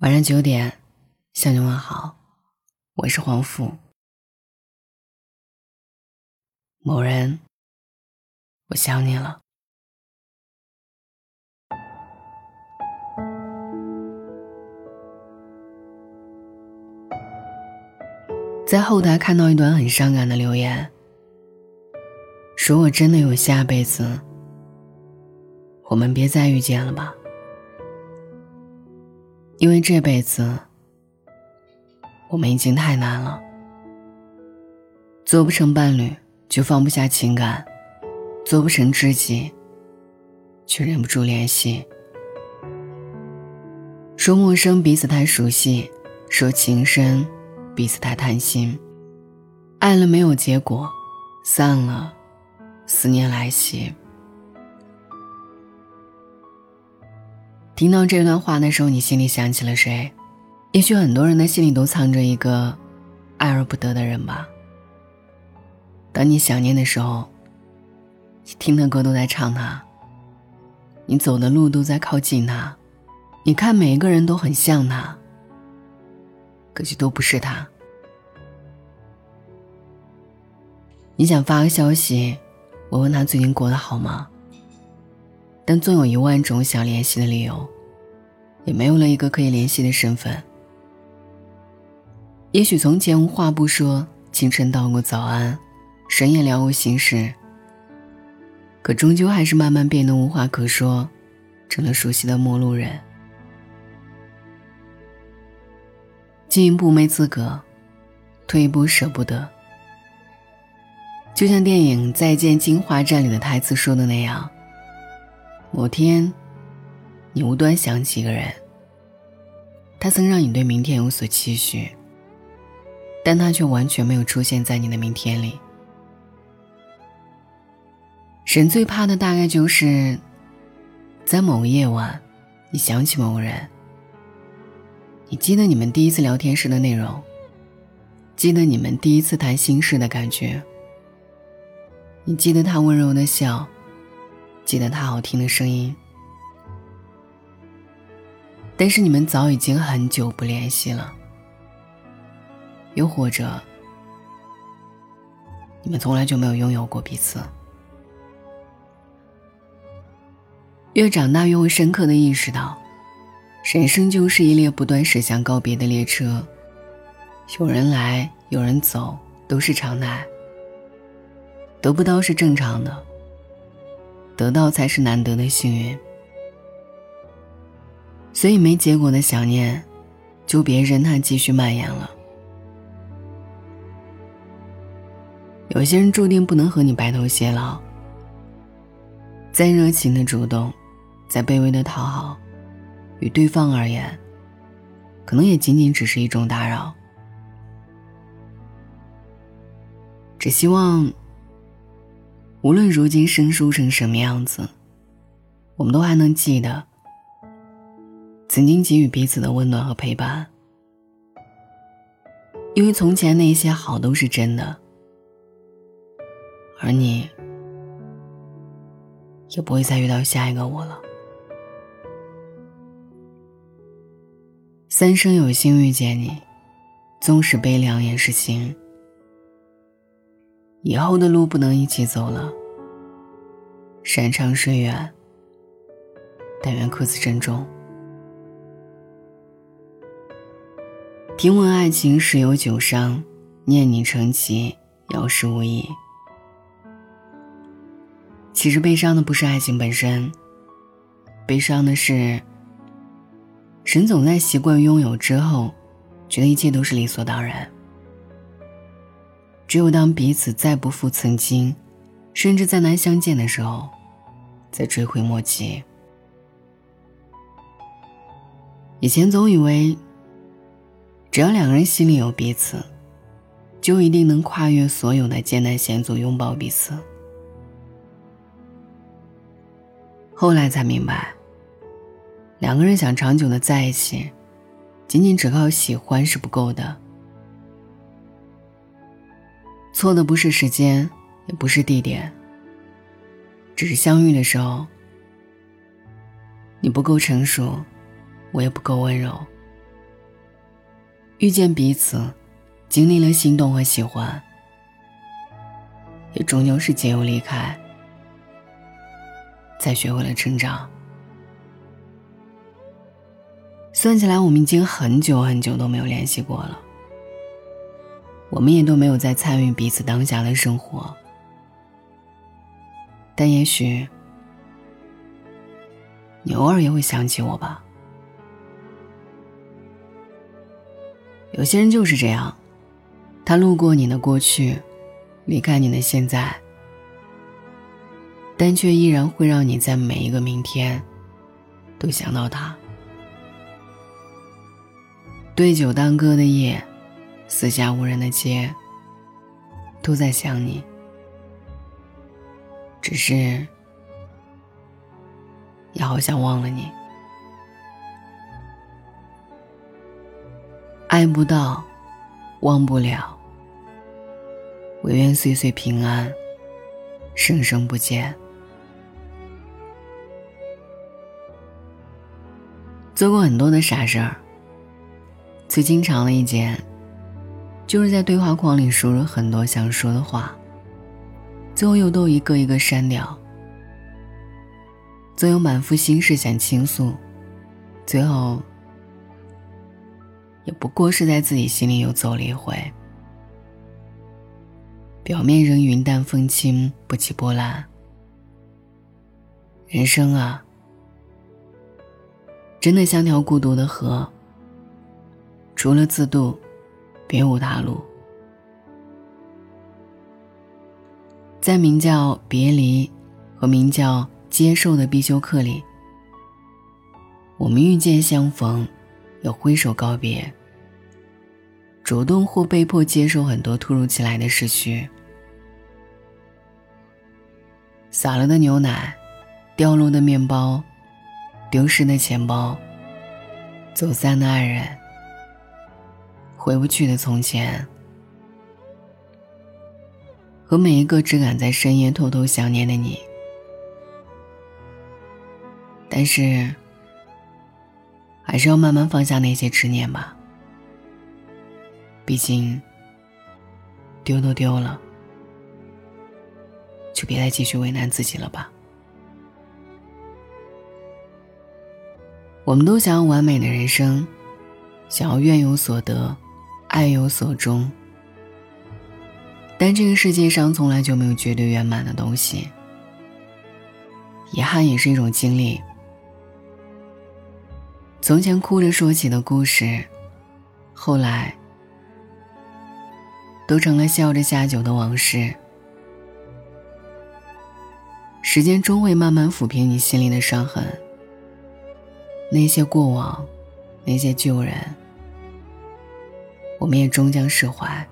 晚上九点，向你问好，我是黄甫。某人，我想你了。在后台看到一段很伤感的留言，说我真的有下辈子，我们别再遇见了吧。因为这辈子，我们已经太难了，做不成伴侣就放不下情感，做不成知己却忍不住联系。说陌生彼此太熟悉，说情深彼此太贪心，爱了没有结果，散了，思念来袭。听到这段话的时候，你心里想起了谁？也许很多人的心里都藏着一个爱而不得的人吧。当你想念的时候，听的歌都在唱他，你走的路都在靠近他，你看每一个人都很像他，可惜都不是他。你想发个消息，我问他最近过得好吗？但总有一万种想联系的理由，也没有了一个可以联系的身份。也许从前无话不说，清晨道过早安，深夜聊过心事。可终究还是慢慢变得无话可说，成了熟悉的陌路人。进一步没资格，退一步舍不得。就像电影《再见金华站》里的台词说的那样。某天，你无端想起一个人，他曾让你对明天有所期许，但他却完全没有出现在你的明天里。人最怕的大概就是，在某个夜晚，你想起某人，你记得你们第一次聊天时的内容，记得你们第一次谈心事的感觉，你记得他温柔的笑。记得他好听的声音，但是你们早已经很久不联系了，又或者你们从来就没有拥有过彼此。越长大，越会深刻的意识到，人生就是一列不断驶向告别的列车，有人来，有人走，都是常态。得不到是正常的。得到才是难得的幸运，所以没结果的想念，就别任它继续蔓延了。有些人注定不能和你白头偕老，再热情的主动，再卑微的讨好，与对方而言，可能也仅仅只是一种打扰。只希望。无论如今生疏成什么样子，我们都还能记得曾经给予彼此的温暖和陪伴。因为从前那些好都是真的，而你也不会再遇到下一个我了。三生有幸遇见你，纵使悲凉也是情。以后的路不能一起走了，山长水远，但愿各自珍重。听闻爱情十有九伤，念你成疾，有时无益。其实悲伤的不是爱情本身，悲伤的是人总在习惯拥有之后，觉得一切都是理所当然。只有当彼此再不复曾经，甚至再难相见的时候，再追悔莫及。以前总以为，只要两个人心里有彼此，就一定能跨越所有的艰难险阻，拥抱彼此。后来才明白，两个人想长久的在一起，仅仅只靠喜欢是不够的。错的不是时间，也不是地点，只是相遇的时候，你不够成熟，我也不够温柔，遇见彼此，经历了心动和喜欢，也终究是结由离开，才学会了成长。算起来，我们已经很久很久都没有联系过了，我们也都没有再参与彼此当下的生活。但也许，你偶尔也会想起我吧。有些人就是这样，他路过你的过去，离开你的现在，但却依然会让你在每一个明天，都想到他。对酒当歌的夜，四下无人的街，都在想你。只是，也好想忘了你。爱不到，忘不了，唯愿岁岁平安，生生不见。做过很多的傻事儿，最经常的一件，就是在对话框里输入很多想说的话，最后又都一个一个删掉。总有满腹心事想倾诉，最后。也不过是在自己心里又走了一回，表面仍云淡风轻，不起波澜。人生啊，真的像条孤独的河，除了自渡，别无他路。在名叫别离和名叫接受的必修课里，我们遇见相逢。要挥手告别，主动或被迫接受很多突如其来的失去，洒了的牛奶，掉落的面包，丢失的钱包，走散的爱人，回不去的从前，和每一个只敢在深夜偷偷想念的你，但是。还是要慢慢放下那些执念吧。毕竟，丢都丢了，就别再继续为难自己了吧。我们都想要完美的人生，想要愿有所得，爱有所终。但这个世界上从来就没有绝对圆满的东西，遗憾也是一种经历。从前哭着说起的故事，后来都成了笑着下酒的往事。时间终会慢慢抚平你心里的伤痕，那些过往，那些旧人，我们也终将释怀。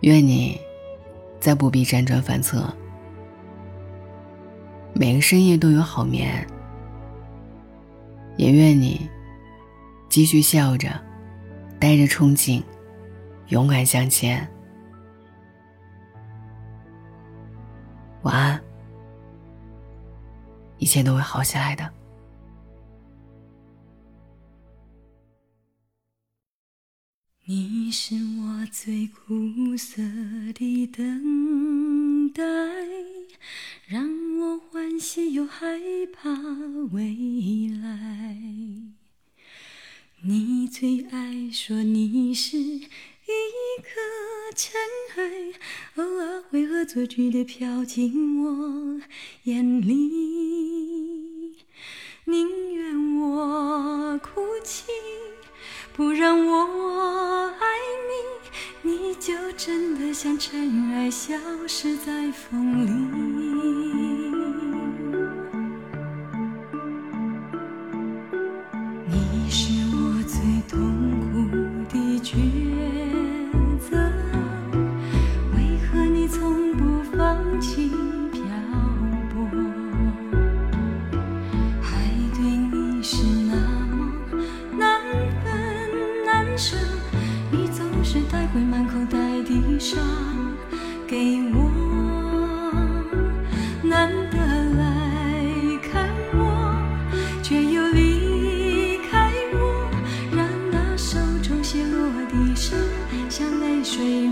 愿你再不必辗转反侧，每个深夜都有好眠。也愿你继续笑着，带着憧憬，勇敢向前。晚安，一切都会好起来的。你是我最苦涩的等待。让我欢喜又害怕未来。你最爱说你是一颗尘埃，偶尔会恶作剧的飘进我眼里。宁愿我哭泣，不让我像尘埃，消失在风里。tree.